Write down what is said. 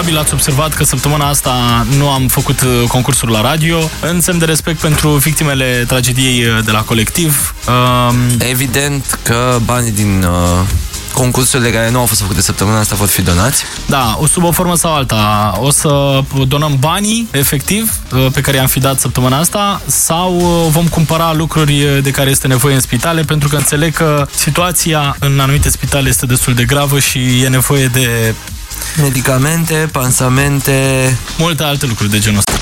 probabil ați observat că săptămâna asta nu am făcut uh, concursul la radio, în semn de respect pentru victimele tragediei uh, de la colectiv. Um... Evident că banii din uh, concursurile care nu au fost făcute săptămâna asta vor fi donați? Da, o sub o formă sau alta. O să donăm banii, efectiv, uh, pe care i-am fi dat săptămâna asta, sau uh, vom cumpăra lucruri uh, de care este nevoie în spitale, pentru că înțeleg că situația în anumite spitale este destul de gravă și e nevoie de medicamente, pansamente... Multe alte lucruri de genul ăsta.